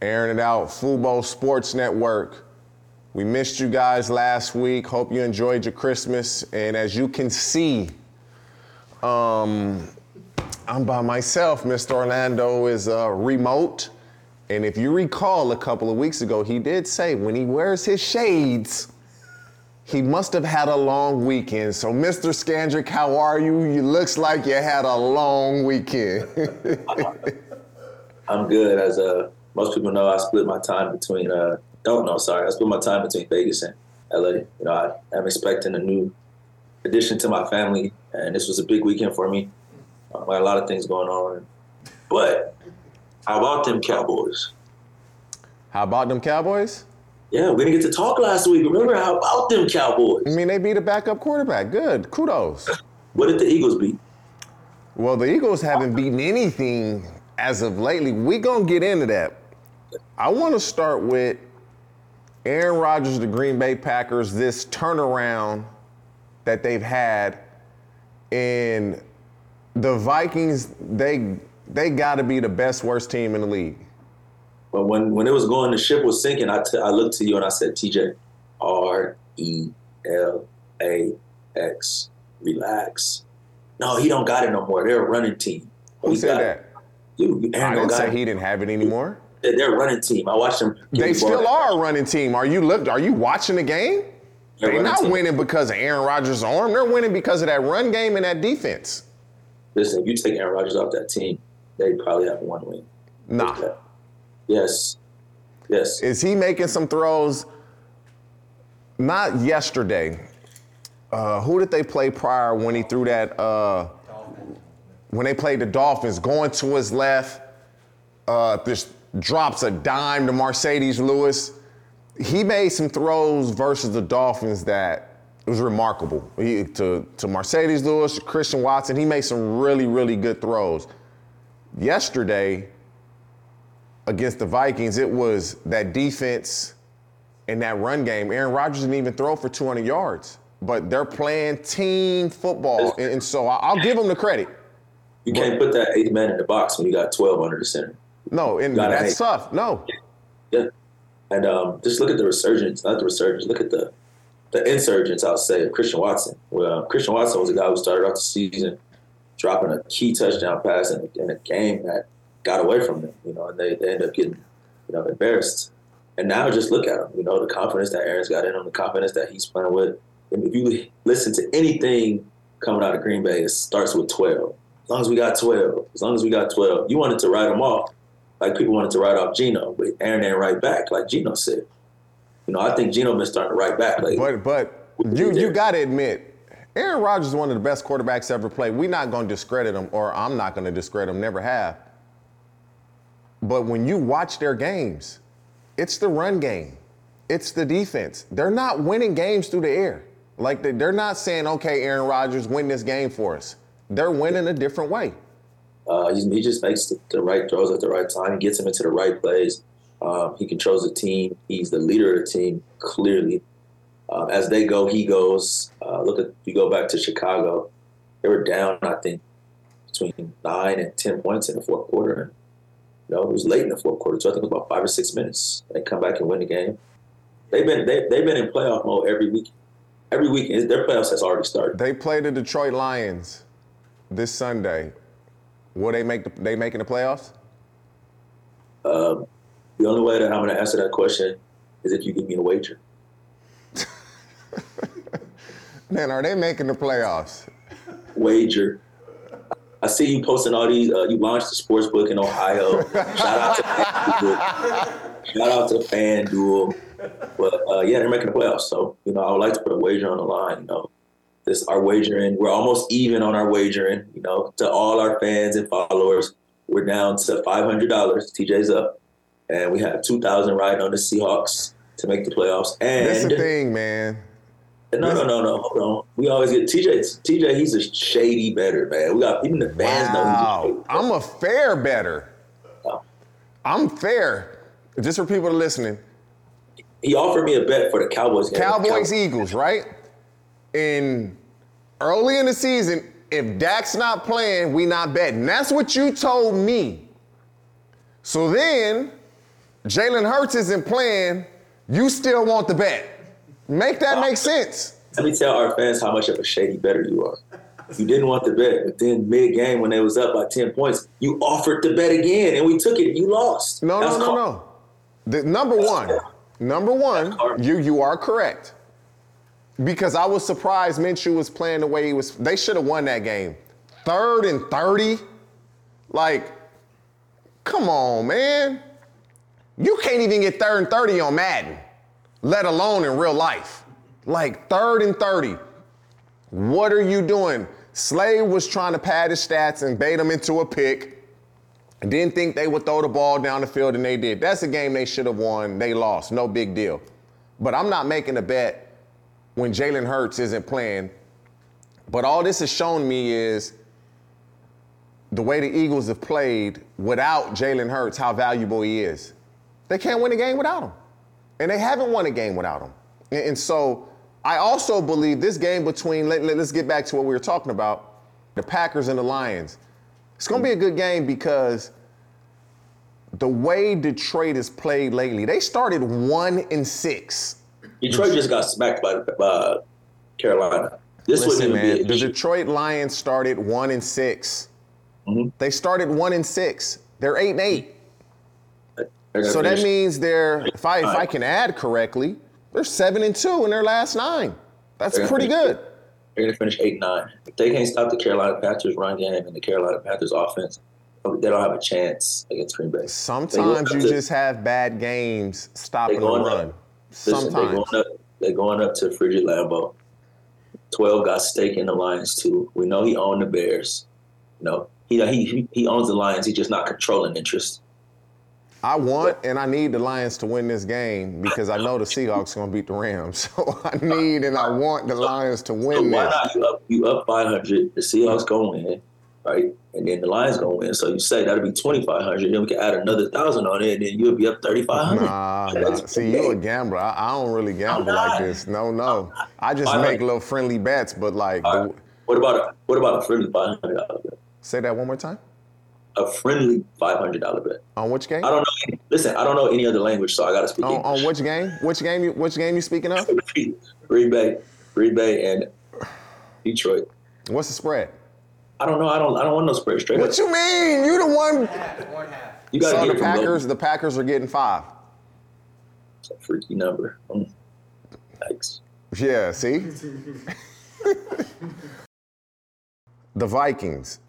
Airing it out, Fubo Sports Network. We missed you guys last week. Hope you enjoyed your Christmas. And as you can see, um, I'm by myself. Mr. Orlando is uh, remote. And if you recall, a couple of weeks ago, he did say when he wears his shades, he must have had a long weekend. So, Mr. Scandrick, how are you? You looks like you had a long weekend. I'm good. As uh, most people know, I split my time between. Uh, don't know, sorry. I split my time between Vegas and LA. You know, I am expecting a new addition to my family, and this was a big weekend for me. Um, I had a lot of things going on, but how about them Cowboys? how about them Cowboys? Yeah, we didn't get to talk last week. Remember how about them Cowboys? I mean, they beat a backup quarterback. Good. Kudos. What did the Eagles beat? Well, the Eagles haven't beaten anything as of lately. We're gonna get into that. I want to start with Aaron Rodgers, the Green Bay Packers, this turnaround that they've had, and the Vikings. They they got to be the best worst team in the league. But when when it was going, the ship was sinking. I, t- I looked to you and I said, TJ, R E L A X, relax. No, he don't got it no more. They're a running team. Who said got it. that? You, I didn't say got he didn't have it anymore. They're a running team. I watched them. They the still are a running team. Are you look? Are you watching the game? They're They're not team. winning because of Aaron Rodgers' arm. They're winning because of that run game and that defense. Listen, if you take Aaron Rodgers off that team, they probably have one win. Nah. Yes. Yes. Is he making some throws? Not yesterday. Uh, who did they play prior when he threw that? Uh, when they played the Dolphins, going to his left, uh, just drops a dime to Marcedes Lewis. He made some throws versus the Dolphins that was remarkable. He, to, to Marcedes Lewis, Christian Watson, he made some really, really good throws. Yesterday, against the Vikings, it was that defense and that run game. Aaron Rodgers didn't even throw for 200 yards, but they're playing team football, and, and so I'll give them the credit. You can't put that eighth man in the box when you got 12 under the center. No, and that's tough. No, Yeah. And um, just look at the resurgence, not the resurgence, look at the the insurgence, I'll say, of Christian Watson. Well, Christian Watson was a guy who started off the season dropping a key touchdown pass in a, in a game that got away from them, you know, and they, they end up getting, you know, embarrassed. And now just look at him, you know, the confidence that Aaron's got in him, the confidence that he's playing with. And if you listen to anything coming out of Green Bay, it starts with 12. As long as we got 12, as long as we got 12, you wanted to write them off like people wanted to write off Geno, but Aaron ain't right back, like Geno said. You know, I think Geno been starting to write back lately. but but you you got to admit, Aaron Rodgers is one of the best quarterbacks ever played. We're not going to discredit him, or I'm not going to discredit him. Never have. But when you watch their games, it's the run game, it's the defense. They're not winning games through the air. Like they- they're not saying, "Okay, Aaron Rodgers, win this game for us." They're winning a different way. Uh, he, just makes the, the right throws at the right time. He gets him into the right plays. Um, he controls the team. He's the leader of the team, clearly. Um, as they go, he goes. Uh, look at you go back to Chicago. they were down, I think, between nine and ten points in the fourth quarter. And, know, it was late in the fourth quarter, so I think about five or six minutes. They come back and win the game. They've been they, they've been in playoff mode every week. Every week, their playoffs has already started. They play the Detroit Lions this Sunday. Will they make the, they making the playoffs? Um, the only way that I'm going to answer that question is if you give me a wager. Man, are they making the playoffs? Wager. I see you posting all these. Uh, you launched the sports book in Ohio. Shout out to FanDuel. Shout out to FanDuel. But uh, yeah, they're making the playoffs. So you know, I would like to put a wager on the line. You know, this our wagering. We're almost even on our wagering. You know, to all our fans and followers, we're down to five hundred dollars. TJ's up, and we have two thousand riding on the Seahawks to make the playoffs. And That's the thing, man. no, no, no, no. Hold on. We always get TJ. TJ, he's a shady better man. We got even the fans know he's a Wow. I'm a fair better. I'm fair. Just for people to listening. He offered me a bet for the Cowboys game. Cowboys Cow- Eagles, right? In early in the season, if Dak's not playing, we not betting. That's what you told me. So then, Jalen Hurts isn't playing. You still want the bet? Make that make sense. Let me tell our fans how much of a shady better you are. You didn't want the bet, but then mid game when they was up by ten points, you offered the bet again, and we took it. You lost. No, That's no, no, called- no. The, number one, number one, you you are correct. Because I was surprised Minshew was playing the way he was. They should have won that game. Third and 30. Like, come on, man. You can't even get third and 30 on Madden, let alone in real life. Like, third and 30. What are you doing? Slade was trying to pad his stats and bait him into a pick. Didn't think they would throw the ball down the field, and they did. That's a game they should have won. They lost. No big deal. But I'm not making a bet when Jalen Hurts isn't playing. But all this has shown me is the way the Eagles have played without Jalen Hurts, how valuable he is. They can't win a game without him. And they haven't won a game without him. And, so I also believe this game between, let, let, us get back to what we were talking about the Packers and the Lions. It's going to be a good game because the way Detroit has played lately, they started one and six. Detroit just got smacked by, by Carolina. This Listen, wouldn't man, the. Detroit Lions started one and 6 Mhm. They started one and six. They're eight and eight. So that means they're, if I if I can add correctly, they're seven and two in their last nine. That's pretty finish- good. They're going to finish eight nine. If they can't stop the Carolina Panthers run game and the Carolina Panthers offense, they don't have a chance against Green Bay. Sometimes you to- just have bad games stopping the run. up. Listen, they're going up. They're going up to Frigid Lambeau. Twelve got stake in the Lions too. We know he owned the Bears. You know he he he owns the Lions. He's just not controlling interest. I want and I need the Lions to win this game because I know the Seahawks are going to beat the Rams. So I need and I want the Lions to So win why this. not? You up you up five hundred. The Seahawks gonna win, right? And then the Lions gonna win. So you say that'll be twenty five hundred. Then we can add another thousand on it, and then you'll be up thirty five hundred. Nah, nah. See, you're a gambler. I, I don't really gamble like this. No, no. I just make little friendly bets, but like, the- right. What about a what about a friendly five hundred dollar bet? say that one more time. A friendly five hundred dollar bet. On which game? I don't know. Listen, I don't know any other language, so I got to speak On, English. on which game? Which game? You, which game you speaking of? Green Bay, Green Bay, and Detroit. What's the spread? I don't know. I don't. I don't want no spread straight What up. you mean? You the one? You got So the Packers, low. the Packers are getting five. It's a freaky number. Mm. Yikes. Yeah. See. the Vikings.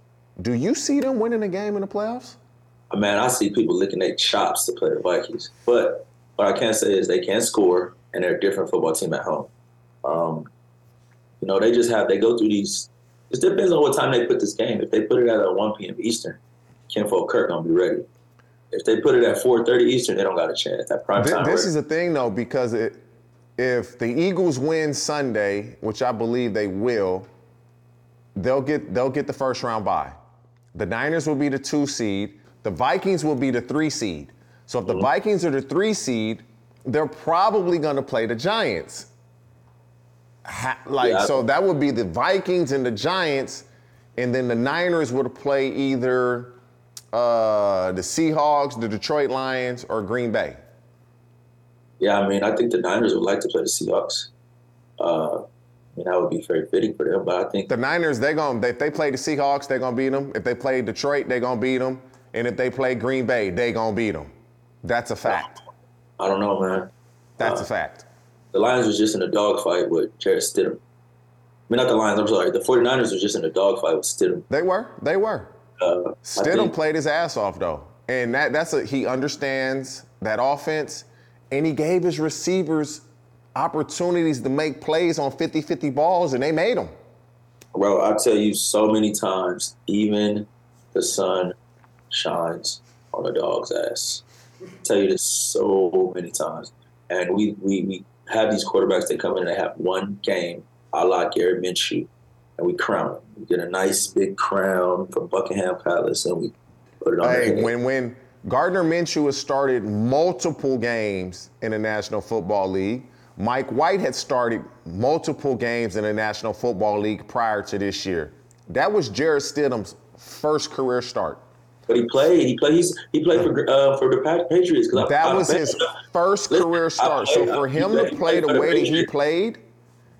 Do you see them winning a game in the playoffs? Uh, Man, I see people licking their chops to play the Vikings. But what I can say is they can score, and they're a different football team at home. Um, you know, they just have they go through these. It depends on what time they put this game. If they put it at a 1 p.m. Eastern, Ken Kirk gonna be ready. If they put it at 4:30 Eastern, they don't got a chance. That prime Thi- time. This is the thing, though, because it, if the Eagles win Sunday, which I believe they will, they'll get they'll get the first round bye. The Niners will be the two seed. The Vikings will be the three seed. So if the mm-hmm. Vikings are the three seed, they're probably going to play the Giants. Ha- like Yeah, so, that would be the Vikings and the Giants and then the Niners would play either uh, the Seahawks, the Detroit Lions, or Green Bay. Yeah, I mean, I think the Niners would like to play the Seahawks. Uh, I mean, that would be very fitting for them. But I think the Niners, they're going. If they play the Seahawks, they're gonna beat them. If they play Detroit, they're gonna beat them. And if they play Green Bay, they're gonna beat them. That's a fact. I don't know, man. That's uh, a fact. The Lions was just in a dogfight with Jarrett Stidham. I mean, not the Lions. I'm sorry. The 49ers was just in a dogfight with Stidham. They were. They were. Uh, Stidham played his ass off though, and that that's a he understands that offense, and he gave his receivers opportunities to make plays on 50-50 balls, and they made them. Bro, I tell you so many times, even the sun shines on a dog's ass. I tell you this so many times. And we, we, we have these quarterbacks that come in and they have one game, a la Gary Minshew, and we crown them. We get a nice big crown from Buckingham Palace and we put it on Hey, when when Gardner Minshew has started multiple games in the National Football League, Mike White had started multiple games in the National Football League prior to this year. That was Jarrett Stidham's first career start. But he played. He played. He's, he played for uh, for the Patriots. I- That I was bet- his first career I start. So for him played- to play the way that he played,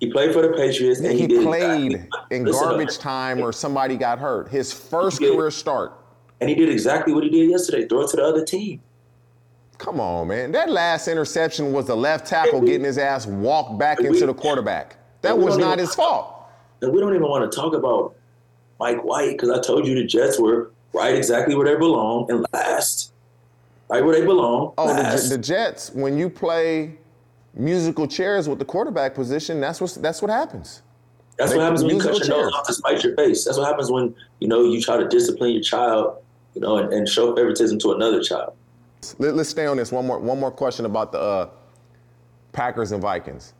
He played for the Patriots, and he, he played exactly- in garbage time or somebody got hurt. His first career start. and he did exactly what he did yesterday. Throw it to the other team. Come on, man. That last interception was the left tackle getting his ass walked back we- into the quarterback. That was don't even- his fault. We don't even want to talk about Mike White because I told you the Jets were right exactly where they belong and last, right where they belong. Oh, the, the Jets, when you play musical chairs with the quarterback position, that's what that's what happens. That's they what happens when you cut your chairs. nose off to spite your face. That's what happens when you know you try to discipline your child, you know, and, and show favoritism to another child. Let, us stay on this. One more one more question about the uh, Packers and Vikings.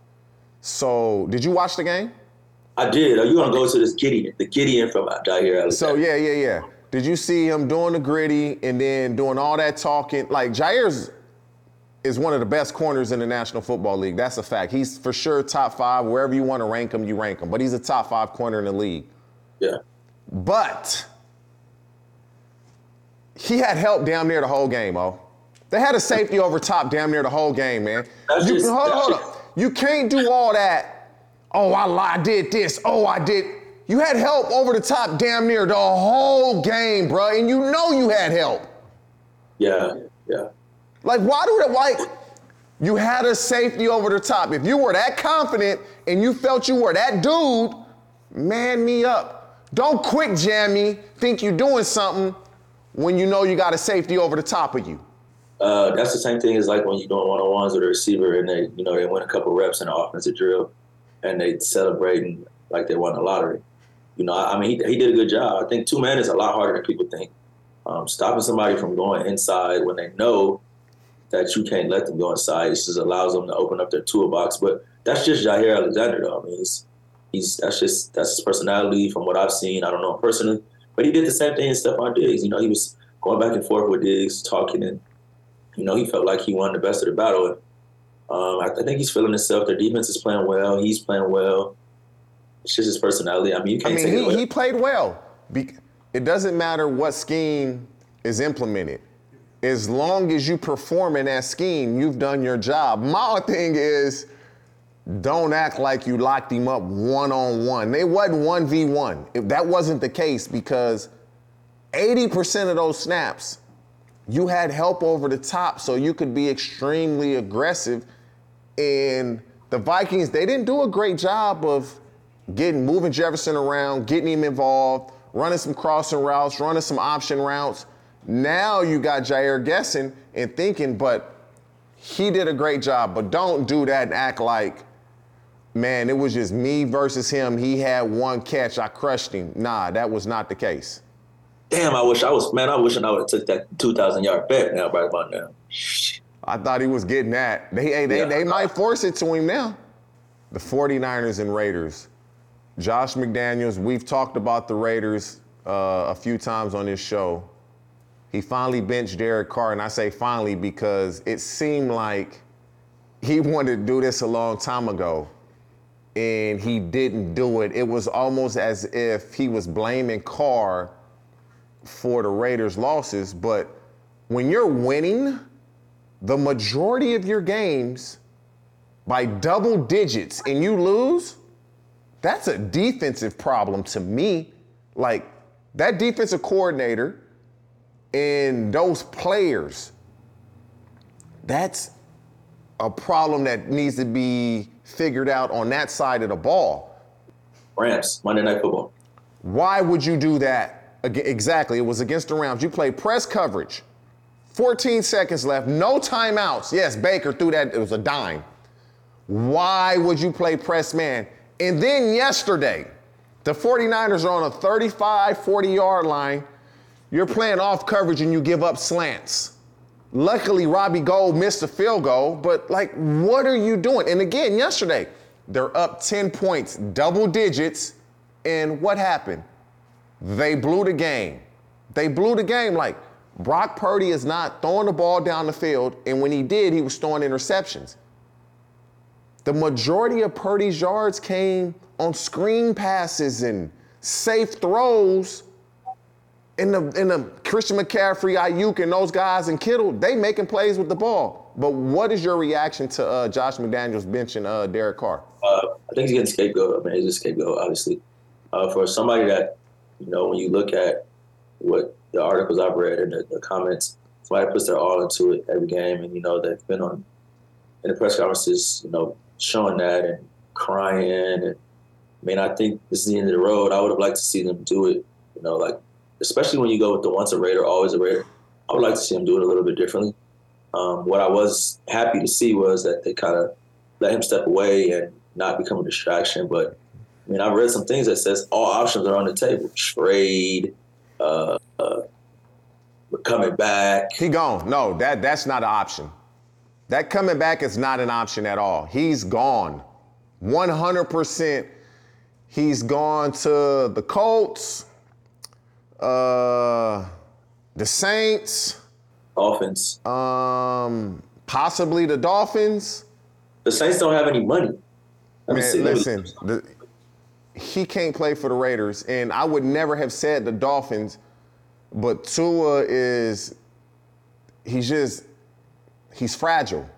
So, did you watch the game? I did. Are you gonna go to this Gideon, the Gideon from Jaire So yeah, yeah, yeah. Did you see him doing the griddy and then doing all that talking? Like Jaire's is one of the best corners in the National Football League. That's a fact. He's for sure top five. Wherever you want to rank him, you rank him. But he's a top five corner in the league. yeah. But he had help down near the whole game, oh. They had a safety over top damn near the whole game, man. That's You, just- hold, hold up. You can't do all that. Oh, I, I did this. Oh, I did. You had help over the top damn near the whole game, bro. And you know you had help. Yeah, yeah. Like, why do that? Like, you had a safety over the top. If you were that confident and you felt you were that dude, man me up. Don't quick jam me, think you're doing something when you know you got a safety over the top of you. Uh, that's the same thing as like when you're doing one on ones with a receiver and they, you know, they win a couple reps in an offensive drill and they celebrating like they won the lottery. You know, I, I mean, he, he did a good job. I think two man is a lot harder than people think. Um, stopping somebody from going inside when they know that you can't let them go inside, it just allows them to open up their toolbox. But that's just Jaire Alexander, though. I mean, he's, he's that's just that's his personality from what I've seen. I don't know personally, but he did the same thing as Stefon Diggs. You know, he was going back and forth with Diggs, talking and you know, he felt like he won the best of the battle. And, um, I, I think he's feeling himself. Their defense is playing well. He's playing well. It's just his personality. I mean, you can't mean, take it he, away. he played well. Be- it doesn't matter what scheme is implemented. As long as you perform in that scheme, you've done your job. My thing is, don't act like you locked him up one on one. They wasn't one v one. If that wasn't the case, because 80% of those snaps, you had help over the top, so you could be extremely aggressive. And the Vikings, they didn't do a great job of getting moving Jefferson around, getting him involved, running some crossing routes, running some option routes. Now you got Jaire guessing and thinking, but he did a great job. But don't do that and act like, man, it was just me versus him. He had one catch, I crushed him. Nah, that was not the case. Damn, I wish I was man. I wish I would have took that two thousand yard bet now right about now. I thought he was getting that. They, hey, they, Yeah. they might force it to him now. The 49ers and Raiders. Josh McDaniels, we've talked about the Raiders uh, a few times on this show. He finally benched Derek Carr, and I say finally because it seemed like he wanted to do this a long time ago. and he didn't do it. It was almost as if he was blaming Carr for the Raiders' losses. But when you're winning the majority of your games by double digits and you lose, that's a defensive problem to me. Like that defensive coordinator and those players, that's a problem that needs to be figured out on that side of the ball. Rams, Monday Night Football. Why would you do that? Exactly. It was against the Rams. You played press coverage. 14 seconds left, no timeouts. Yes, Baker threw that, it was a dime. Why would you play press man? And then yesterday, the 49ers are on a 35, 40 yard line. You're playing off coverage and you give up slants. Luckily, Robbie Gould missed a field goal, but like, what are you doing? And again, yesterday, they're up 10 points, double digits, and what happened? They blew the game. They blew the game. Like, Brock Purdy is not throwing the ball down the field, and when he did, he was throwing interceptions. The majority of Purdy's yards came on screen passes and safe throws. In the in the Christian McCaffrey, Aiyuk, and those guys and Kittle, they making plays with the ball. But what is your reaction to uh, Josh McDaniels benching uh, Derek Carr? Uh, I think he's getting scapegoat. I mean, he's a scapegoat, obviously. Uh, for somebody that, you know, when you look at what the articles I've read and the, the comments, somebody puts their all into it every game, and you know they've been on in the press conferences, you know, showing that and crying. And I mean, I think this is the end of the road. I would have liked to see them do it, you know, like especially when you go with the once a Raider, always a Raider. I would like to see them do it a little bit differently. Um, what I was happy to see was that they kind of let him step away and not become a distraction. But I mean, I've read some things that says all options are on the table: trade, uh, uh, coming back. He gone. No, that that's not an option. That coming back is not an option at all. He's gone. 100%. He's gone to the Colts, uh, the Saints, Dolphins, um, possibly the Dolphins. The Saints don't have any money. Man, listen, the, he can't play for the Raiders, and I would never have said the Dolphins, but Tua is he's just he's fragile.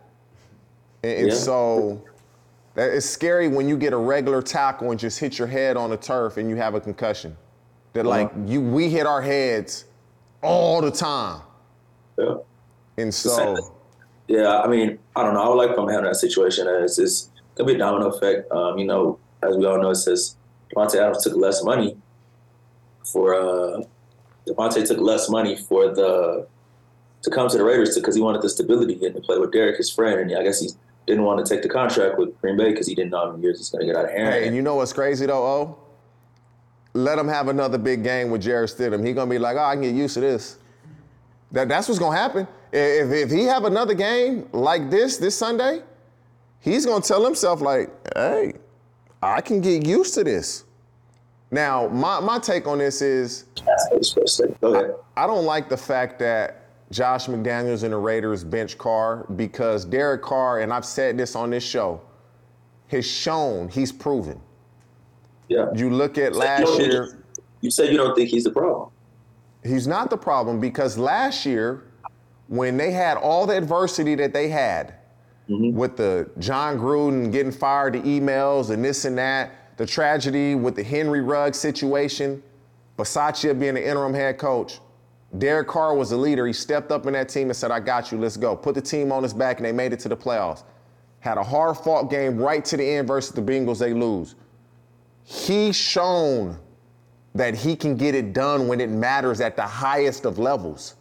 And, yeah. so it's scary when you get a regular tackle and just hit your head on the turf and you have a concussion. That like uh-huh. you we hit our heads all the time. Yeah. And so Yeah, I mean, I don't know. I would like from having that situation as it's gonna be a domino effect. Um, you know, as we all know, it says Davante Adams took less money for uh Davante took less money for the to come to the Raiders because he wanted the stability and to play with Derek, his friend, and I guess he didn't want to take the contract with Green Bay because he didn't know how many years he's going to get out of Aaron. Hey, and you know what's crazy though, oh? Let him have another big game with Jarrett Stidham. He's gonna be like, oh, I can get used to this. That, that's what's gonna happen. If, if he have another game like this this Sunday, he's gonna tell himself like, hey, I can get used to this. Now, my, my take on this is, I, I don't like the fact that Josh McDaniels in the Raiders bench Carr because Derek Carr, and I've said this on this show, has shown he's proven. Yeah. You look at last you year. You said you don't think he's the problem. He's not the problem because last year, when they had all the adversity that they had mm-hmm. with the Jon Gruden getting fired, the emails and this and that, the tragedy with the Henry Ruggs situation, Bisaccia being the interim head coach, Derek Carr was a leader. He stepped up in that team and said, I got you, let's go. Put the team on his back, and they made it to the playoffs. Had a hard fought game right to the end versus the Bengals, they lose. He's shown that he can get it done when it matters at the highest of levels.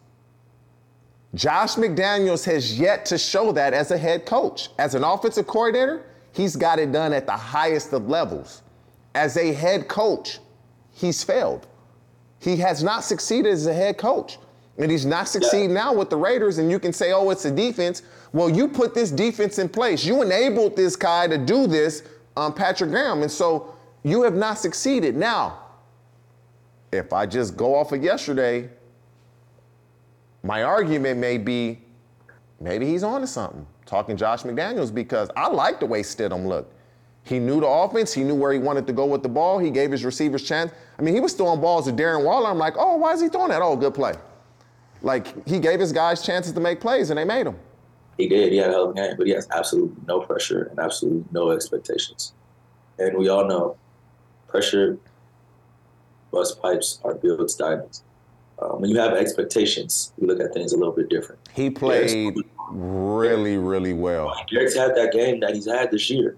Josh McDaniels has yet to show that as a head coach. As an offensive coordinator, he's got it done at the highest of levels. As a head coach, he's failed. He has not succeeded as a head coach. And he's not succeeding yeah. now with the Raiders, and you can say, oh, it's a defense. Well, you put this defense in place. You enabled this guy to do this, um, Patrick Graham. And so you have not succeeded. Now, if I just go off of yesterday, my argument may be maybe he's on to something, talking Josh McDaniels, because I like the way Stidham looked. He knew the offense. He knew where he wanted to go with the ball. He gave his receivers chance. I mean, he was throwing balls to Darren Waller. I'm like, oh, why is he throwing that? Oh, good play. Like he gave his guys chances to make plays, and they made them. He did. He had a hell of a game, but he has absolutely no pressure and absolutely no expectations. And we all know pressure bust pipes are built diamonds. Um, when you have expectations, you look at things a little bit different. He played really, really well. Derek's had that game that he's had this year.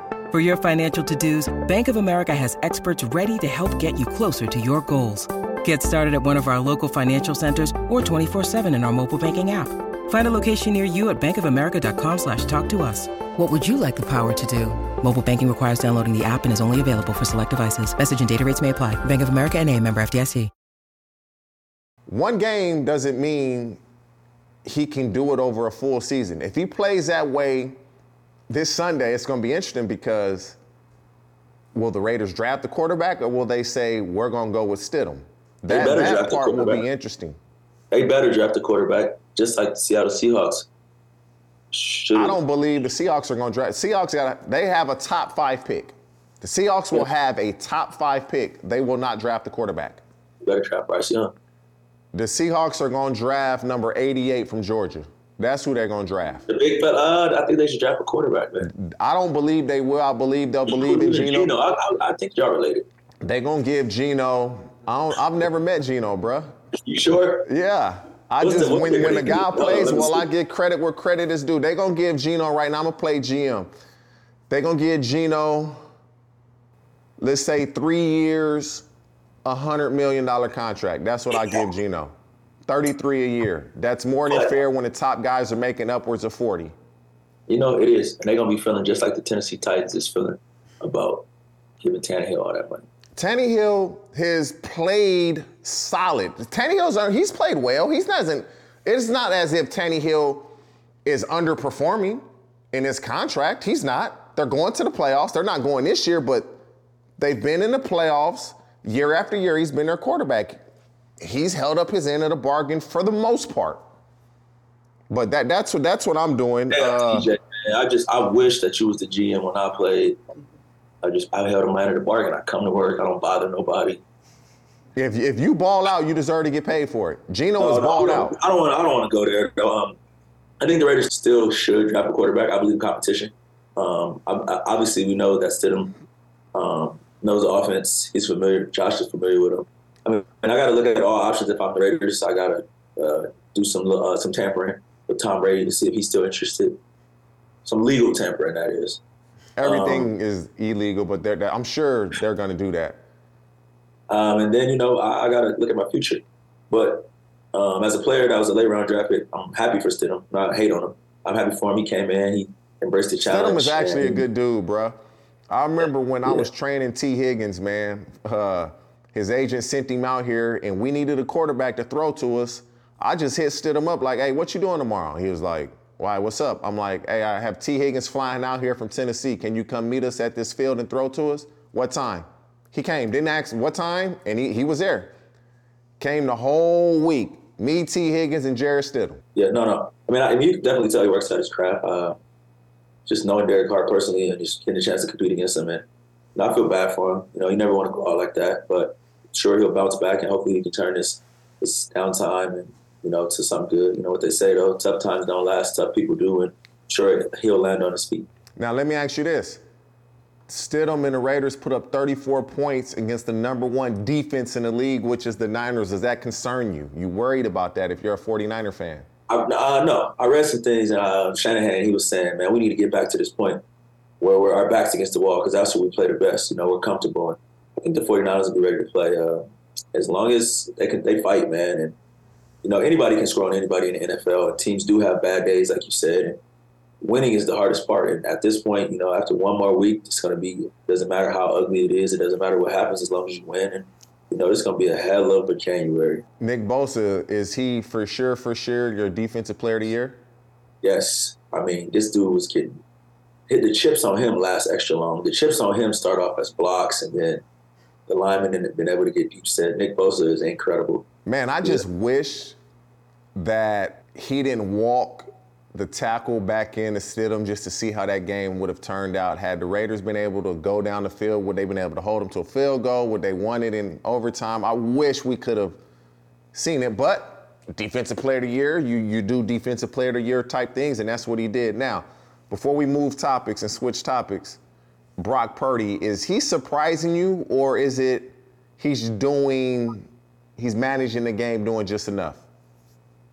For your financial to-dos, Bank of America has experts ready to help get you closer to your goals. Get started at one of our local financial centers or 24-7 in our mobile banking app. Find a location near you at bankofamerica.com slash talk to us. What would you like the power to do? Mobile banking requires downloading the app and is only available for select devices. Message and data rates may apply. Bank of America and a member FDIC. One game doesn't mean he can do it over a full season. If he plays that way this Sunday, it's going to be interesting because will the Raiders draft the quarterback or will they say we're going to go with Stidham? That, that part will be interesting. They better draft the quarterback, just like the Seattle Seahawks. Should. I don't believe the Seahawks are going to draft. Seahawks got they have a top five pick. The Seahawks will have a top five pick. They will not draft the quarterback. You better draft Bryce Young. The Seahawks are going to draft number 88 from Georgia. That's who they're going to draft. The big fella, uh, I think they should draft a quarterback, man. I don't believe they will. I believe they'll believe in Gino. Geno. I, I, I think y'all related. They're going to give Geno. I don't, I've never met Geno, bruh. You sure? Yeah. I what's just the, when, when a guy plays, well, I get credit where credit is due. They're gonna give Geno right now. I'm gonna play GM. They're gonna give Geno, let's say three years, a hundred million dollar contract. That's what I give Geno. 33 a year. That's more than fair when the top guys are making upwards of 40. You know, it is. And they're gonna be feeling just like the Tennessee Titans is feeling about giving Tannehill all that money. Tannehill has played solid. Tannehill's uh, he's played well. He's not as it's not as if Tannehill is underperforming in his contract. He's not. They're going to the playoffs. They're not going this year, but they've been in the playoffs year after year. He's been their quarterback. He's held up his end of the bargain for the most part. But that that's what that's what I'm doing. Uh, TJ, I just I wish that you was the GM when I played. I just I held a man of the bargain. I come to work. I don't bother nobody. If if you ball out, you deserve to get paid for it. Geno is uh, balled out. I don't want I don't want to go there. Um, I think the Raiders still should draft a quarterback. I believe in competition. Um, I, I, obviously, we know that Stidham um, knows the offense. He's familiar. Josh is familiar with him. I mean, and I got to look at all options. If I'm the Raiders, I got to uh, do some uh, some tampering with Tom Brady to see if he's still interested. Some legal tampering, that is. Everything um, is illegal, but they're, I'm sure they're going to do that. Um, and then you know I, I got to look at my future. But um, as a player that was a late round draft pick, I'm happy for Stidham. Not hate on him. I'm happy for him. He came in. He embraced the challenge. Stidham was actually a good dude, bro. I remember when yeah. I was training Tee Higgins, man. Uh, his agent sent him out here, and we needed a quarterback to throw to us. I just hit Stidham up like, "Hey, what you doing tomorrow?" He was like, why, what's up? I'm like, hey, I have Tee Higgins flying out here from Tennessee. Can you come meet us at this field and throw to us? What time? He came, didn't ask what time, and he, he was there. Came the whole week, Me, Tee Higgins, and Jarrett Stidham. Yeah, no, no. I mean, I, you definitely tell he works out his craft. Uh, just knowing Derek Carr personally and just getting a chance to compete against him, and I feel bad for him. You know, you never want to go out like that, but sure he'll bounce back and hopefully he can turn this this downtime and you know to something good. You know what they say though, tough times don't last, tough people do, and sure he'll land on his feet. Now let me ask you this: Stidham and the Raiders put up 34 points against the number one defense in the league, which is the Niners. Does that concern you? You worried about that if you're a 49er fan? I, uh, no, I read some things. Uh, Shanahan, he was saying, man, we need to get back to this point where we're our backs against the wall because that's where we play the best. You know, we're comfortable. I think the 49ers will be ready to play uh, as long as they can. They fight, man, and you know anybody can score on anybody in the NFL. And teams do have bad days, like you said. Winning is the hardest part. And at this point, you know, after one more week, it's going to be. Doesn't matter how ugly it is. It doesn't matter what happens as long as you win. And you know, it's going to be a hell of a January. Nick Bosa, is he for sure, for sure, your defensive player of the year? Yes. I mean, this dude was getting hit the chips on him last extra long. The chips on him start off as blocks, and then the lineman and been able to get deep set. Nick Bosa is incredible. Man, I just yeah. wish that he didn't walk the tackle back in to Stidham just to see how that game would have turned out. Had the Raiders been able to go down the field, would they been able to hold them to a field goal? Would they won it in overtime? I wish we could have seen it, but defensive player of the year, you you do defensive player of the year type things, and that's what he did. Now, before we move topics and switch topics, Brock Purdy, is he surprising you, or is it he's doing he's managing the game doing just enough?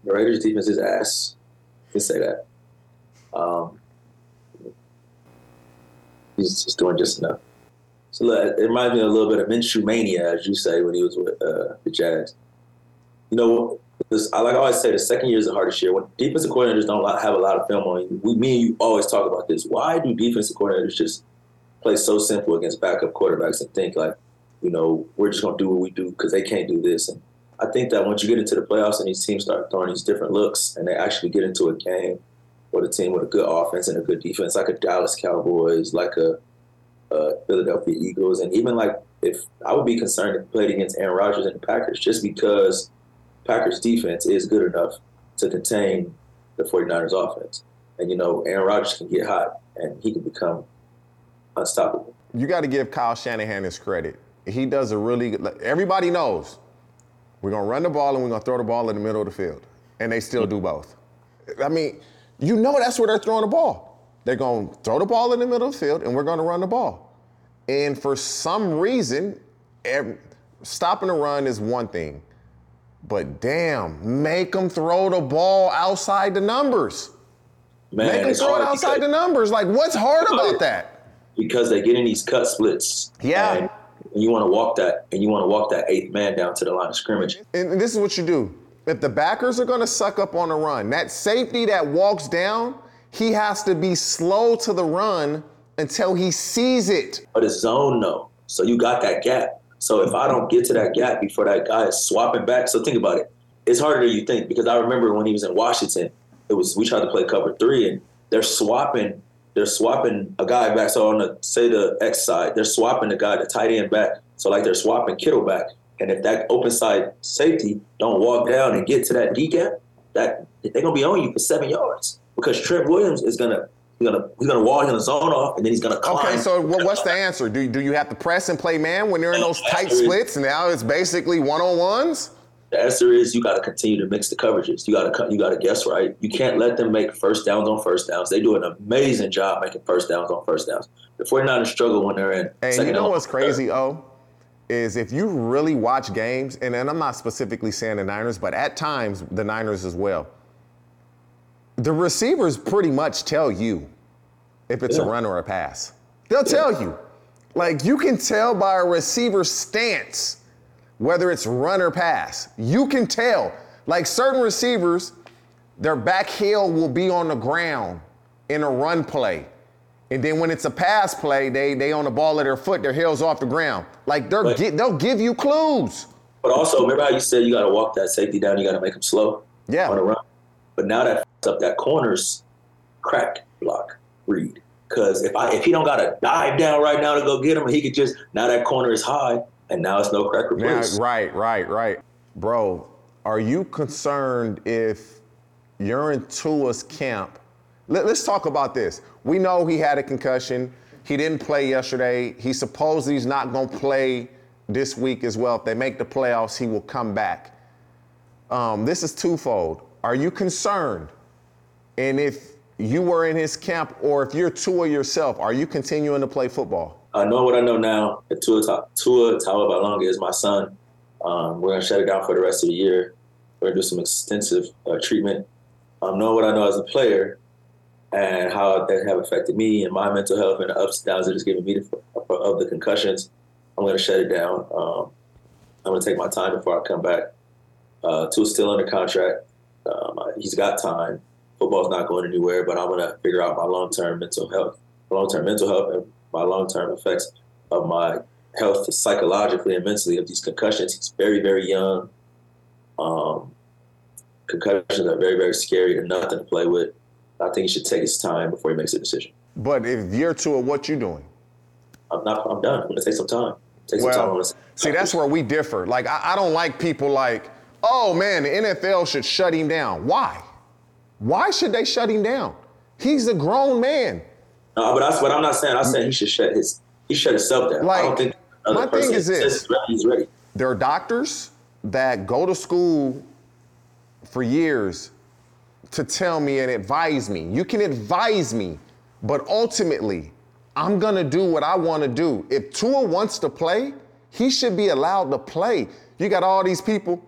The Raiders defense is ass can say that. Um, he's just doing just enough. So look, it reminds me a little bit of Minshew mania, as you say, when he was with uh, the Jags. You know, this, I like I always say, the second year is the hardest year. When defensive coordinators don't have a lot of film on you, we, me and you always talk about this. Why do defensive coordinators just play so simple against backup quarterbacks and think like, you know, we're just gonna do what we do because they can't do this? And I think that once you get into the playoffs and these teams start throwing these different looks and they actually get into a game with a team with a good offense and a good defense, like a Dallas Cowboys, like a, a Philadelphia Eagles, and even like if I would be concerned if played against Aaron Rodgers and the Packers, just because Packers defense is good enough to contain the 49ers offense. And you know, Aaron Rodgers can get hot and he can become unstoppable. You got to give Kyle Shanahan his credit. He does a really good. Everybody knows we're gonna run the ball and we're gonna throw the ball in the middle of the field. And they still do both. I mean, you know that's where they're throwing the ball. They're gonna throw the ball in the middle of the field and we're gonna run the ball. And for some reason, every, stopping the run is one thing. But damn, make them throw the ball outside the numbers. Man, make them throw it outside the numbers. Like, what's hard about that? Because they get in these cut splits. Yeah and you want to walk that and you want to walk that eighth man down to the line of scrimmage. And this is what you do. If the backers are going to suck up on a run, that safety that walks down, he has to be slow to the run until he sees it. But it's zone no. So you got that gap. So if I don't get to that gap before that guy is swapping back, so think about it. It's harder than you think because I remember when he was in Washington, it was we tried to play cover three and they're swapping they're swapping a guy back. So on the say the X side, they're swapping the guy, the tight end back. So like they're swapping Kittle back. And if that open side safety don't walk down and get to that D gap, that they're gonna be on you for seven yards because Trent Williams is gonna he's gonna he's gonna wall in the zone off and then he's gonna climb. Okay, so what's the answer? Do do you have to press and play man when you're in those tight splits? And now it's basically one on ones. The answer is you got to continue to mix the coverages. You got to you got to guess right. You can't let them make first downs on first downs. They do an amazing job making first downs on first downs. The 49ers struggle when they're in. And you know what's crazy, Oh, is if you really watch games, and, and I'm not specifically saying the Niners, but at times the Niners as well. The receivers pretty much tell you if it's yeah. a run or a pass. They'll yeah. tell you. Like you can tell by a receiver's stance whether it's run or pass. You can tell. Like certain receivers, their back heel will be on the ground in a run play. And then when it's a pass play, they they on the ball of their foot, their heels off the ground. Like they're but, they'll give you clues. But also, remember how you said you got to walk that safety down, you got to make them slow. Yeah. On a run. But now that up that corners crack block read. Because if I if he don't got to dive down right now to go get him, he could just now that corner is high and now it's no crack replace. Now, right, right, right, bro. are you concerned if you're in Tua's camp? Let, us talk about this. We know he had a concussion. He didn't play yesterday. He supposedly he's not going to play this week as well. If they make the playoffs, he will come back. Um, this is twofold. Are you concerned? And if you were in his camp, or if you're Tua yourself, are you continuing to play football? I know what I know now. Tua, Tua Tagovailoa is my son. Um, we're gonna shut it down for the rest of the year. We're gonna do some extensive uh, treatment. Um, knowing what I know as a player and how that have affected me and my mental health and the ups and downs that it's given me to, of the concussions, I'm gonna shut it down. Um, I'm gonna take my time before I come back. Uh, Tua's still under contract. Um, he's got time. Football's not going anywhere, but I'm gonna figure out my long-term mental health, long-term mental health, and my long-term effects of my health psychologically and mentally of these concussions. He's very, very young. Um, concussions are very, very scary and nothing to play with. I think he should take his time before he makes a decision. But if you're Tua, what you doing? I'm not. I'm done. I'm gonna take some time. Take well, some time. See, that's where we differ. Like, I, I don't like people like, oh man, the NFL should shut him down. Why? Why should they shut him down? He's a grown man. No, but that's what I'm not saying. I'm saying he should shut his he shut himself down. Like, I don't think my thing is this: he's ready. There are doctors that go to school for years to tell me and advise me. You can advise me, but ultimately, I'm gonna do what I want to do. If Tua wants to play, he should be allowed to play. You got all these people,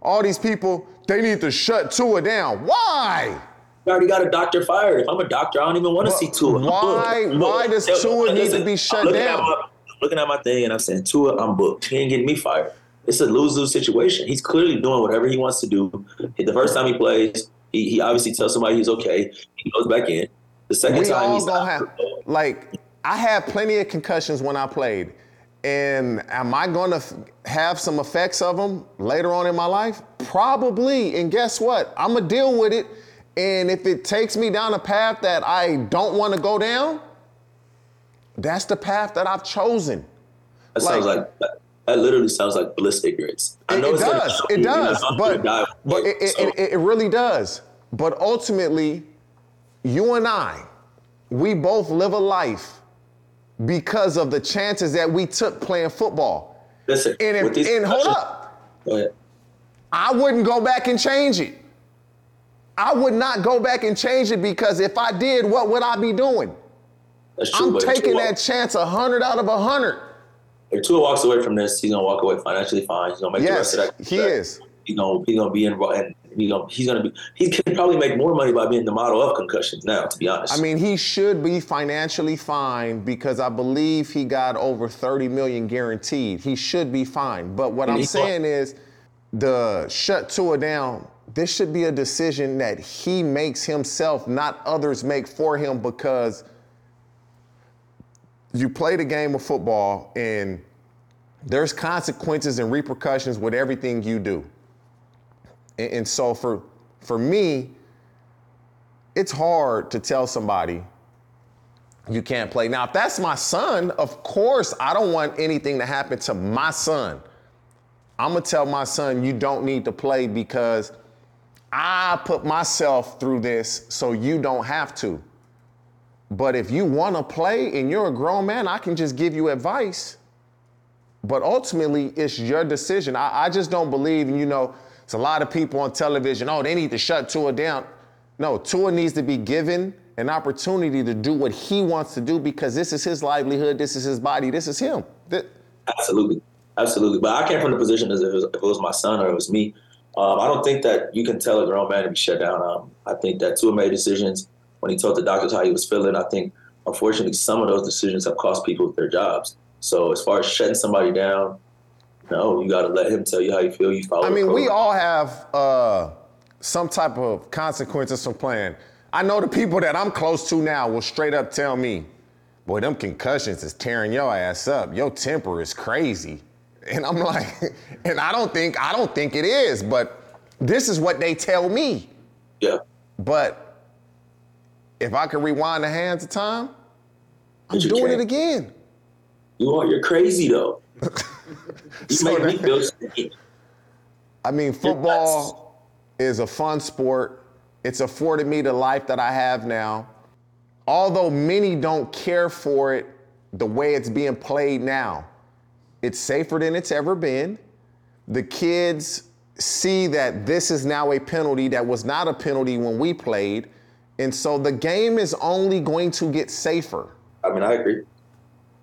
all these people. They need to shut Tua down. Why? I already got a doctor fired. If I'm a doctor, I don't even want to see Tua. Why? Why does Tua need to be shut down? My, looking at my thing and I'm saying, Tua, I'm booked. He ain't getting me fired. It's a lose lose situation. He's clearly doing whatever he wants to do. The first time he plays, he, he obviously tells somebody he's okay. He goes back in. The second we time all he's gonna have like I had plenty of concussions when I played. And am I going to f- have some effects of them later on in my life? Probably. And guess what? I'm going to deal with it. And if it takes me down a path that I don't want to go down, that's the path that I've chosen. That like, sounds like that, literally sounds like bliss ignorance. I know it, it does. It does. But, but it, so. it, it really does. But ultimately, you and I, we both live a life because of the chances that we took playing football. Listen, and, if, and hold up. Go ahead. I wouldn't go back and change it. I would not go back and change it because if I did, what would I be doing? That's true, I'm taking that chance a hundred out of a hundred. If Tua walks away from this, he's gonna walk away financially fine. He's gonna make yes, the rest of that. He is. He's gonna he's gonna be involved, and he's gonna he's gonna be he can probably make more money by being the model of concussions now. To be honest, I mean he should be financially fine because I believe he got over thirty million guaranteed. He should be fine. But what and I'm saying is, the shut Tua down this should be a decision that he makes himself, not others make for him, because you play the game of football and there's consequences and repercussions with everything you do. And, and so for for me, it's hard to tell somebody you can't play. Now, if that's my son, of course, I don't want anything to happen to my son. I'm gonna tell my son you don't need to play because I put myself through this so you don't have to. But if you want to play and you're a grown man, I can just give you advice. But ultimately, it's your decision. I, I just don't believe, and you know, it's a lot of people on television, oh, they need to shut Tua down. No, Tua needs to be given an opportunity to do what he wants to do because this is his livelihood, this is his body, this is him. Absolutely. Absolutely. But I came from the position as if it was, if it was my son or it was me. Um, I don't think that you can tell a grown man to be shut down. Um, I think that Tua made decisions when he told the doctors how he was feeling. I think, unfortunately, some of those decisions have cost people their jobs. So as far as shutting somebody down, no, you got to let him tell you how you feel. You follow. I mean, we all have uh, some type of consequences from playing. I know the people that I'm close to now will straight up tell me, "Boy, them concussions is tearing your ass up. Your temper is crazy." And I'm like, and I don't think I don't think it is, but this is what they tell me. Yeah. But if I could rewind the hands of time, I'm doing it again. You are you're crazy though. you so make me feel I mean, football is a fun sport. It's afforded me the life that I have now. Although many don't care for it the way it's being played now, it's safer than it's ever been. The kids see that this is now a penalty that was not a penalty when we played. And so the game is only going to get safer. I mean, I agree.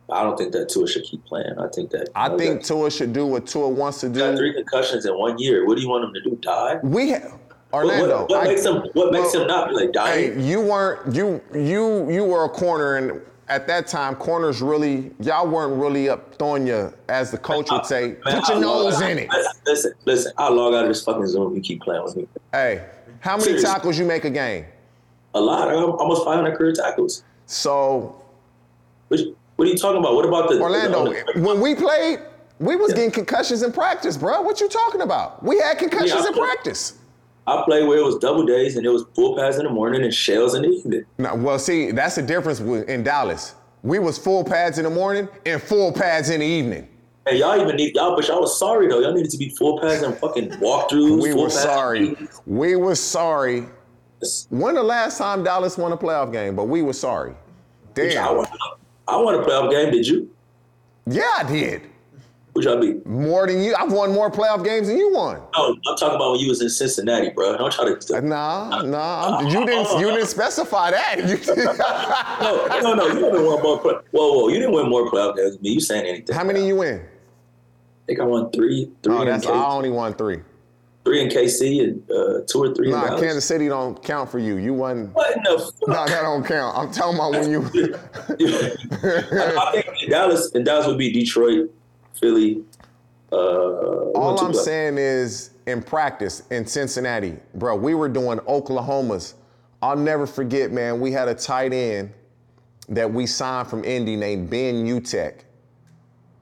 I don't think that Tua should keep playing. I think that. I think Tua should do what Tua wants to do. Got three concussions in one year. What do you want him to do? Die? We have Orlando. What, what, what I, makes him? What makes well, him not be like dying? Hey, you weren't you you you were a corner, and at that time, corners really y'all weren't really up throwing you, as the coach would say, Man, put your I nose in it. Listen, listen. I'll log out of this fucking if you keep playing with me. Hey, how many Seriously. tackles you make a game? A lot. I almost 500 career tackles. So What, what are you talking about? What about the Orlando, the- when we played, we was Yeah. getting concussions in practice, bro. What you talking about? We had concussions Yeah, in I- practice. I played where it was double days and it was full pads in the morning and shells in the evening. No, well, see, that's the difference in Dallas. We was full pads in the morning and full pads in the evening. And y'all even need y'all, but y'all was sorry though. Y'all needed to be full pads and fucking walkthroughs. We were sorry. We were sorry. When the last time Dallas won a playoff game? But we were sorry. I Damn. won, I won a playoff game. Did you? Yeah, I did. Which y'all be? More than you. I've won more playoff games than you won. No, I'm talking about when you was in Cincinnati, bro. Don't try to. Nah, nah. I'm- You didn't. You didn't specify that. No, no, no. You haven't won more. Play- whoa, whoa. You didn't win more playoff games than me. You saying anything? How many you win? I think I won three. Three. in that's. I only won three. three in KC and uh, two or three in Nah, Dallas. Kansas City don't count for you. You won. What in the fuck? No, that don't count. I'm talking about when you. I think Dallas, and Dallas would be Detroit, Philly. Uh, All I'm like- saying is, in practice in Cincinnati, bro, we were doing Oklahomas. I'll never forget, man. We had a tight end that we signed from Indy named Ben Utecht.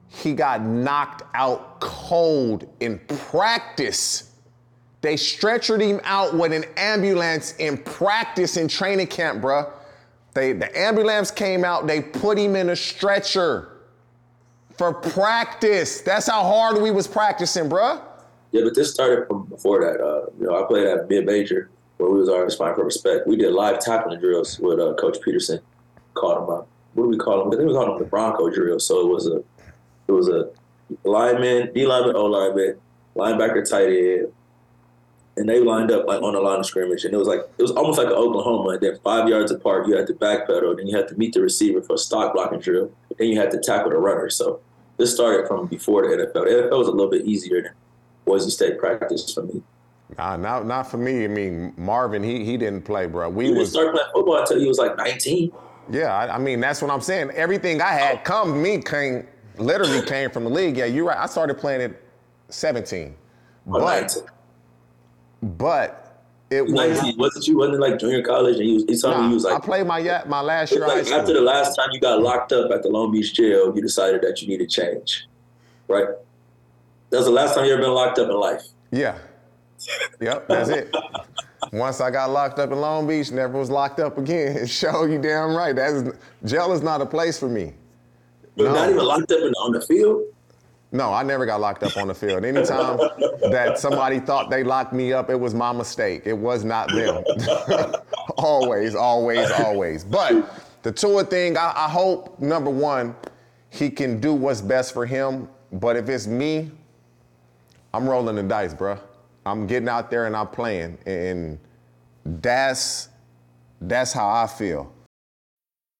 He got knocked out cold in practice. They stretchered him out with an ambulance in practice in training camp, bruh. They, the ambulance came out, they put him in a stretcher for practice. That's how hard we was practicing, bruh. Yeah, but this started from before that. Uh, you know, I played at mid major where we was already spine for respect. We did live tackling drills with uh, Coach Petersen. Called them up. What do we call them? I think we called them the Bronco drill. So it was a, it was a lineman, D lineman, O lineman, linebacker, tight end, and they lined up like on the line of scrimmage, and it was like it was almost like an Oklahoma. And then five yards apart, you had to backpedal, then you had to meet the receiver for a stock blocking drill, then you had to tackle the runner. So this started from before the NFL. The NFL was a little bit easier than Boise State practice for me. Nah, not, not for me. I mean, Marvin, he he didn't play, bro. We didn't was start playing football until you was like 19. yeah. I, I mean, that's what I'm saying. Everything I had come me came literally came from the league. Yeah, you're right. I started playing at 17, but but it was. 19. Wasn't you? Wasn't like junior college? And you told me Nah, you was like. I played my my last year was of high like after the last time you got locked up at the Long Beach jail, you decided that you needed change, right? That was the last time you ever been locked up in life. Yeah. Yep, that's it. Once I got locked up in Long Beach, never was locked up again. Show you damn right. That's jail is not a place for me. But No. not even locked up in, on the field. No, I never got locked up on the field. Anytime that somebody thought they locked me up, it was my mistake. It was not them. always, always, always. But the Tua thing, I, I hope number one, he can do what's best for him. But if it's me, I'm rolling the dice, bruh. I'm getting out there and I'm playing, and that's that's how I feel.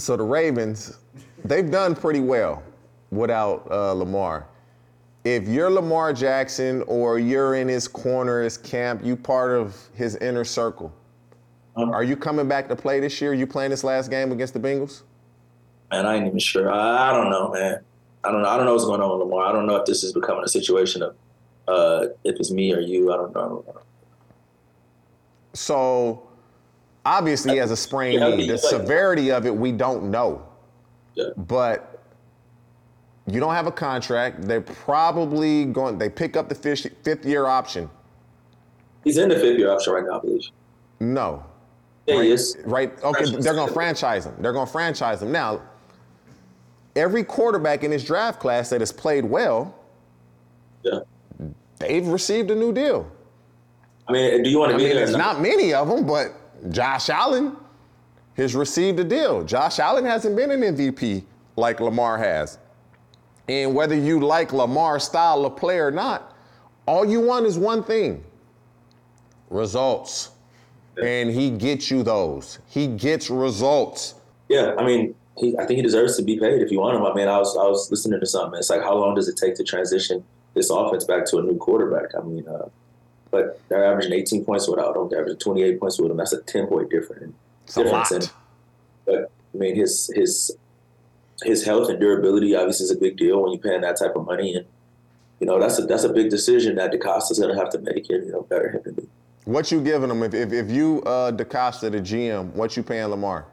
So the Ravens, they've done pretty well without uh, Lamar. If you're Lamar Jackson or you're in his corner, his camp, you part of his inner circle. Are you coming back to play this year? Are You playing this last game against the Bengals? Man, I ain't even sure. I, I don't know, man. I don't know. I don't know what's going on with Lamar. I don't know if this is becoming a situation of Uh, if it's me or you, I don't know. I don't know. So obviously, he has a sprained Yeah, knee. The like- severity of it, we don't know. Yeah. But you don't have a contract. They're probably going. They pick up the fifth, fifth year option. He's in the fifth year option right now, I believe. No. Yeah, right, he is. Right. Okay. Franchise. They're going to franchise him. They're going to franchise him. Now, every quarterback in this draft class that has played well, Yeah. they've received a new deal. I mean, do you want I to be mean, there? not many of them, but Josh Allen has received a deal. Josh Allen hasn't been an MVP like Lamar has. And whether you like Lamar's style of play or not, all you want is one thing results. And he gets you those. He gets results. Yeah, I mean, he, I think he deserves to be paid if you want him. I mean, I was I was listening to something. It's like, how long does it take to transition this offense back to a new quarterback? I mean, uh, but they're averaging 18 points without him. They're averaging 28 points with him. That's a 10 point difference. It's a difference. lot. And, but I mean, his his his health and durability obviously is a big deal when you're paying that type of money, and you know that's a that's a big decision that DeCosta's going to have to make. And you know, better him than me. What you giving him? If, if, if you, uh, DeCosta, the GM, what you paying Lamar?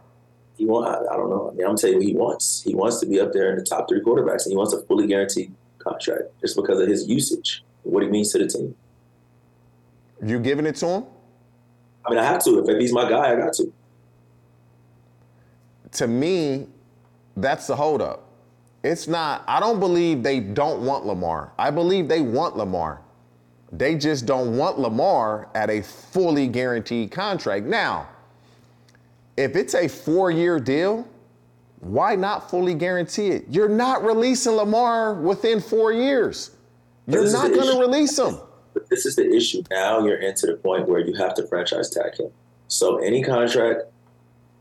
He want I, I don't know. I mean, I'm telling you what he wants. He wants to be up there in the top three quarterbacks, and he wants a fully guaranteed contract just because of his usage, what he means to the team. You giving it to him? I mean, I have to. If, he's my guy, I got to. to me, that's the holdup. It's not, I don't believe they don't want Lamar. I believe they want Lamar. They just don't want Lamar at a fully guaranteed contract. Now, if it's a four year deal, why not fully guarantee it? You're not releasing Lamar within four years. You're not going to release him. This is the issue. Now you're into the point where you have to franchise tag him. So any contract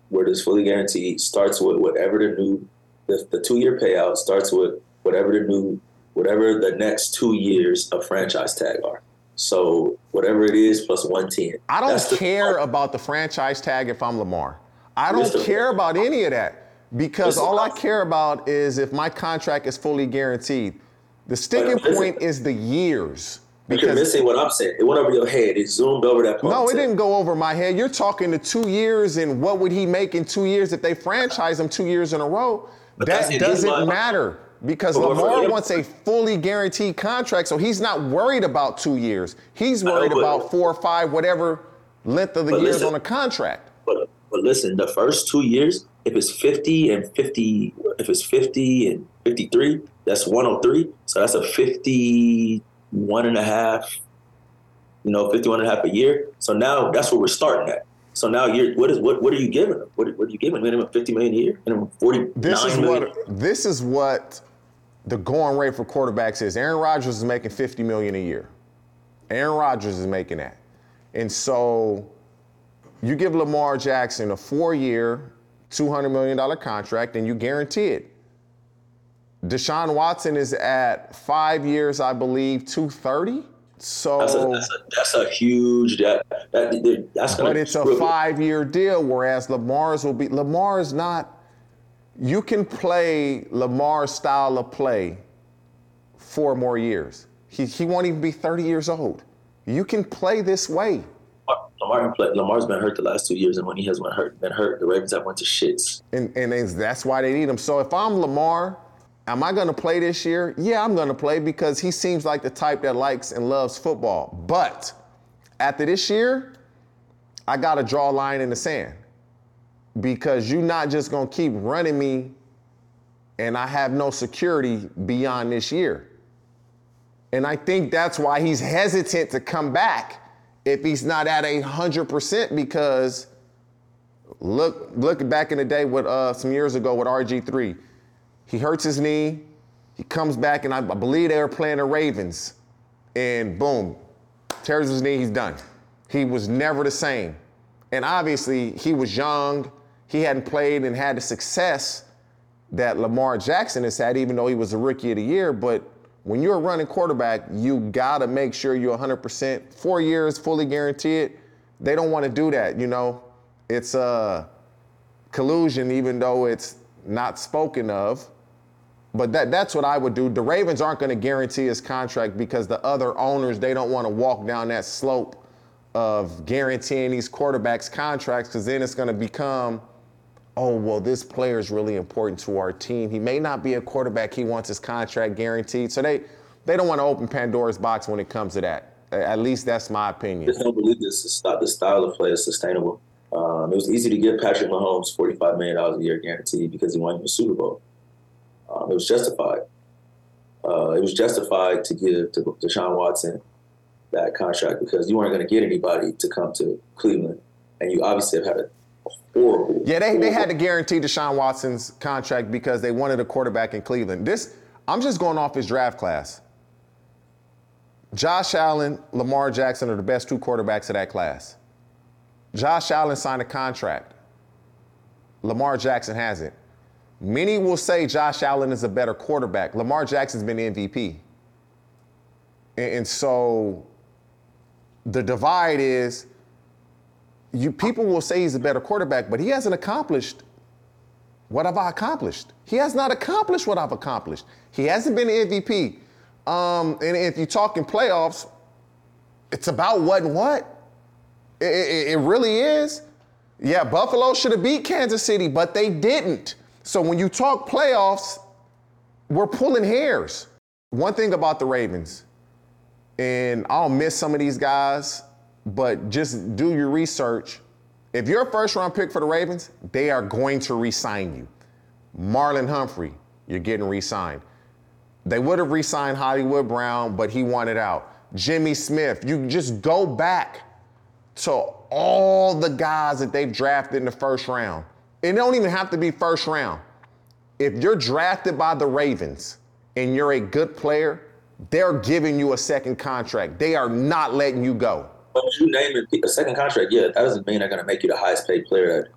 where it's fully guaranteed starts with whatever the new, the, the two year payout starts with whatever the new, whatever the next two years of franchise tag are. So whatever it is plus 110. I don't That's the- care about the franchise tag if I'm Lamar. I don't Listen. care about any of that because all I care about is if my contract is fully guaranteed. The sticking point is the years. But you're missing what I'm saying. It went over your head. It zoomed over that part. No, it didn't go over my head. You're talking to two years and what would he make in two years if they franchise him two years in a row? But that doesn't mind. matter because But Lamar wants a fully guaranteed contract, so he's not worried about two years. He's know, worried but- about four or five, whatever length of the years listen. on the contract. But but listen, the first two years, if it's 50 and 50, if it's 50 and 53, that's 103. So that's a 51 and a half, you know, 51 and a half a year. So now that's where we're starting at. So now you're what is what what are you giving them? What, what are you giving minimum 50 million a year? Minimum 49 This is million? what this is what the going rate for quarterbacks is. Aaron Rodgers is making 50 million a year. Aaron Rodgers is making that. And so you give Lamar Jackson a four-year, $200 million contract and you guarantee it. Deshaun Watson is at five years, I believe, 230. So That's a, that's a, that's a huge that, that that's gonna but it's a five-year deal, whereas Lamar's will be Lamar's not. You can play Lamar's style of play four more years. He, he won't even be 30 years old. You can play this way. Lamar, Lamar's been hurt the last two years, and when he has been hurt, been hurt, the Ravens have went to shits. And, and that's why they need him. So if I'm Lamar, am I going to play this year? Yeah, I'm going to play because he seems like the type that likes and loves football. But after this year, I got to draw a line in the sand because you're not just going to keep running me and I have no security beyond this year. And I think that's why he's hesitant to come back if he's not at a 100% because look look back in the day with uh, some years ago with RG3. He hurts his knee, he comes back, and I, believe they were playing the Ravens, and boom, tears his knee, he's done. He was never the same. And obviously, he was young, he hadn't played and had the success that Lamar Jackson has had, even though he was a rookie of the year. But when you're a running quarterback, you gotta make sure you're 100%. Four years, fully guaranteed. They don't want to do that, you know. It's a collusion, even though it's not spoken of. But that, that's what I would do. The Ravens aren't going to guarantee his contract because the other owners, they don't want to walk down that slope of guaranteeing these quarterbacks contracts because then it's going to become, oh, well, this player is really important to our team. He may not be a quarterback. He wants his contract guaranteed. So they, they don't want to open Pandora's box when it comes to that. At least that's my opinion. I just don't believe this, this style of play is sustainable. Um, it was easy to give Patrick Mahomes $45 million a year guaranteed because he won the Super Bowl. Um, it was justified. Uh, it was justified to give to Deshaun Watson that contract because you weren't going to get anybody to come to Cleveland, and you obviously have had a horrible. Yeah, they, horrible. they had to guarantee Deshaun Watson's contract because they wanted a quarterback in Cleveland. This I'm just going off his draft class. Josh Allen, Lamar Jackson are the best two quarterbacks of that class. Josh Allen signed a contract. Lamar Jackson hasn't. Many will say Josh Allen is a better quarterback. Lamar Jackson's been MVP. And, and so the divide is you people will say he's a better quarterback, but he hasn't accomplished what have I accomplished? He has not accomplished what I've accomplished. He hasn't been MVP. Um, and if you're talking playoffs, it's about what and what. It, it, it really is. Yeah, Buffalo should have beat Kansas City, but they didn't. So when you talk playoffs, we're pulling hairs. One thing about the Ravens, and I'll miss some of these guys, but just do your research. If you're a first round pick for the Ravens, they are going to re sign you. Marlon Humphrey, you're getting re signed. They would have re signed Hollywood Brown, but he wanted out. Jimmy Smith, you just go back to all the guys that they've drafted in the first round. It don't even have to be first round. If you're drafted by the Ravens and you're a good player, they're giving you a second contract. They are not letting you go. But you name it a second contract, yeah, that doesn't mean they're going to make you the highest paid player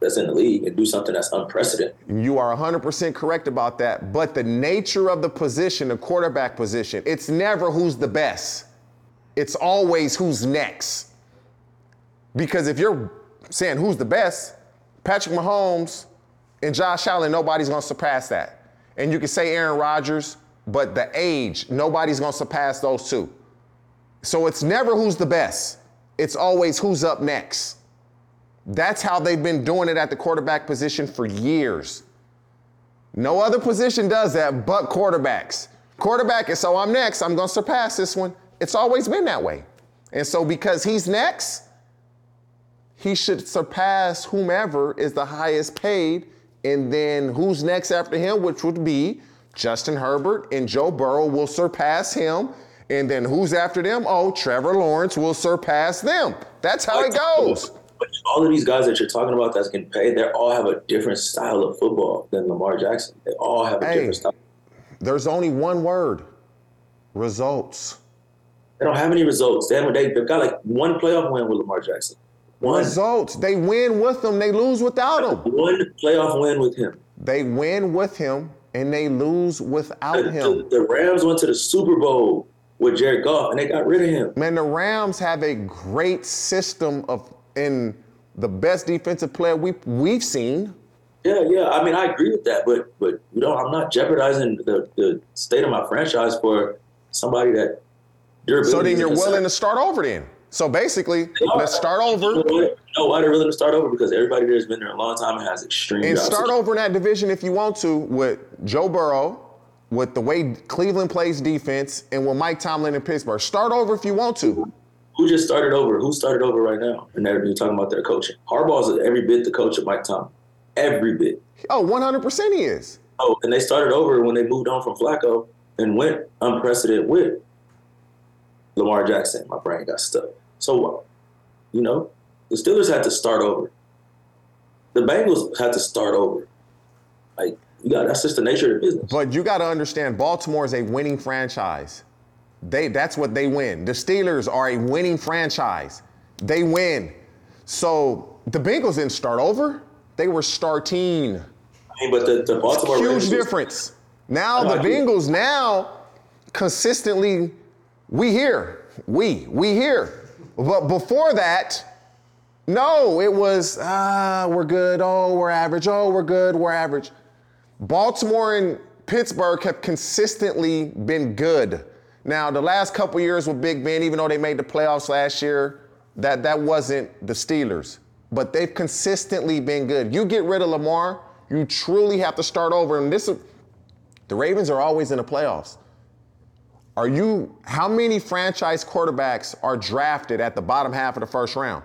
that's in the league and do something that's unprecedented. You are 100% correct about that. But the nature of the position, the quarterback position, it's never who's the best. It's always who's next. Because if you're saying who's the best, Patrick Mahomes and Josh Allen, nobody's going to surpass that. And you can say Aaron Rodgers, but the age, nobody's going to surpass those two. So it's never who's the best. It's always who's up next. That's how they've been doing it at the quarterback position for years. No other position does that but quarterbacks. Quarterback is so I'm next, I'm going to surpass this one. It's always been that way. And so because he's next, he should surpass whomever is the highest paid. And then who's next after him, which would be Justin Herbert and Joe Burrow will surpass him. And then who's after them? Oh, Trevor Lawrence will surpass them. That's how it goes. But all of these guys that you're talking about that's getting paid, they all have a different style of football than Lamar Jackson. They all have a Hey. different style. There's only one word results. They don't have any results. They haven't. They, they've got like one playoff win with Lamar Jackson. One, Results. They win with them, they lose without him. one playoff win with him. They win with him and they lose without The, him. the Rams went to the Super Bowl with Jared Goff, and they got rid of him. Man, the Rams have a great system of in the best defensive player we we've seen. Yeah, yeah. I mean, I agree with that, but but you know, I'm not jeopardizing the, the state of my franchise for somebody that. So then you're willing to start over then. So basically, let's start over why- you know why they're willing to start over? Because everybody there has been there a long time and has extreme and start over in that division if you want to with Joe Burrow, with the way Cleveland plays defense, and with Mike Tomlin in Pittsburgh. Start over if you want to. Who just started over? Who started over right now? And they're you're talking about their coaching. Harbaugh's every bit the coach of Mike Tomlin. Every bit. Oh, 100% he is. Oh, and they started over when they moved on from Flacco and went unprecedented with Lamar Jackson. My brain got stuck. So what? You know, the Steelers had to start over. The Bengals had to start over. Like you got that's just the nature of the business. But you got to understand, Baltimore is a winning franchise. They that's what they win. The Steelers are a winning franchise. They win. So the Bengals didn't start over. They were starting. I mean, but the, the Baltimore Huge difference. Now the Bengals now consistently we here. We we here. But before that, no, it was ah, we're good. Oh, we're average. Oh, we're good. We're average. Baltimore and Pittsburgh have consistently been good. Now, the last couple years with Big Ben, even though they made the playoffs last year, that, that wasn't the Steelers. But they've consistently been good. You get rid of Lamar, you truly have to start over. And this is, the Ravens are always in the playoffs. Are you, how many franchise quarterbacks are drafted at the bottom half of the first round?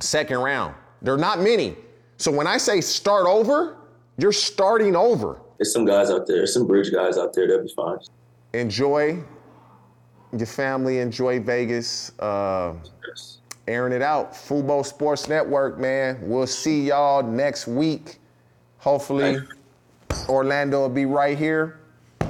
Second round? There are not many. So when I say start over, you're starting over. There's some guys out there, some bridge guys out there, that'll be fine. Enjoy your family, enjoy Vegas. Uh, Yes. airing it out. Fubo Sports Network, man. We'll see y'all next week. Hopefully, Orlando will be right here,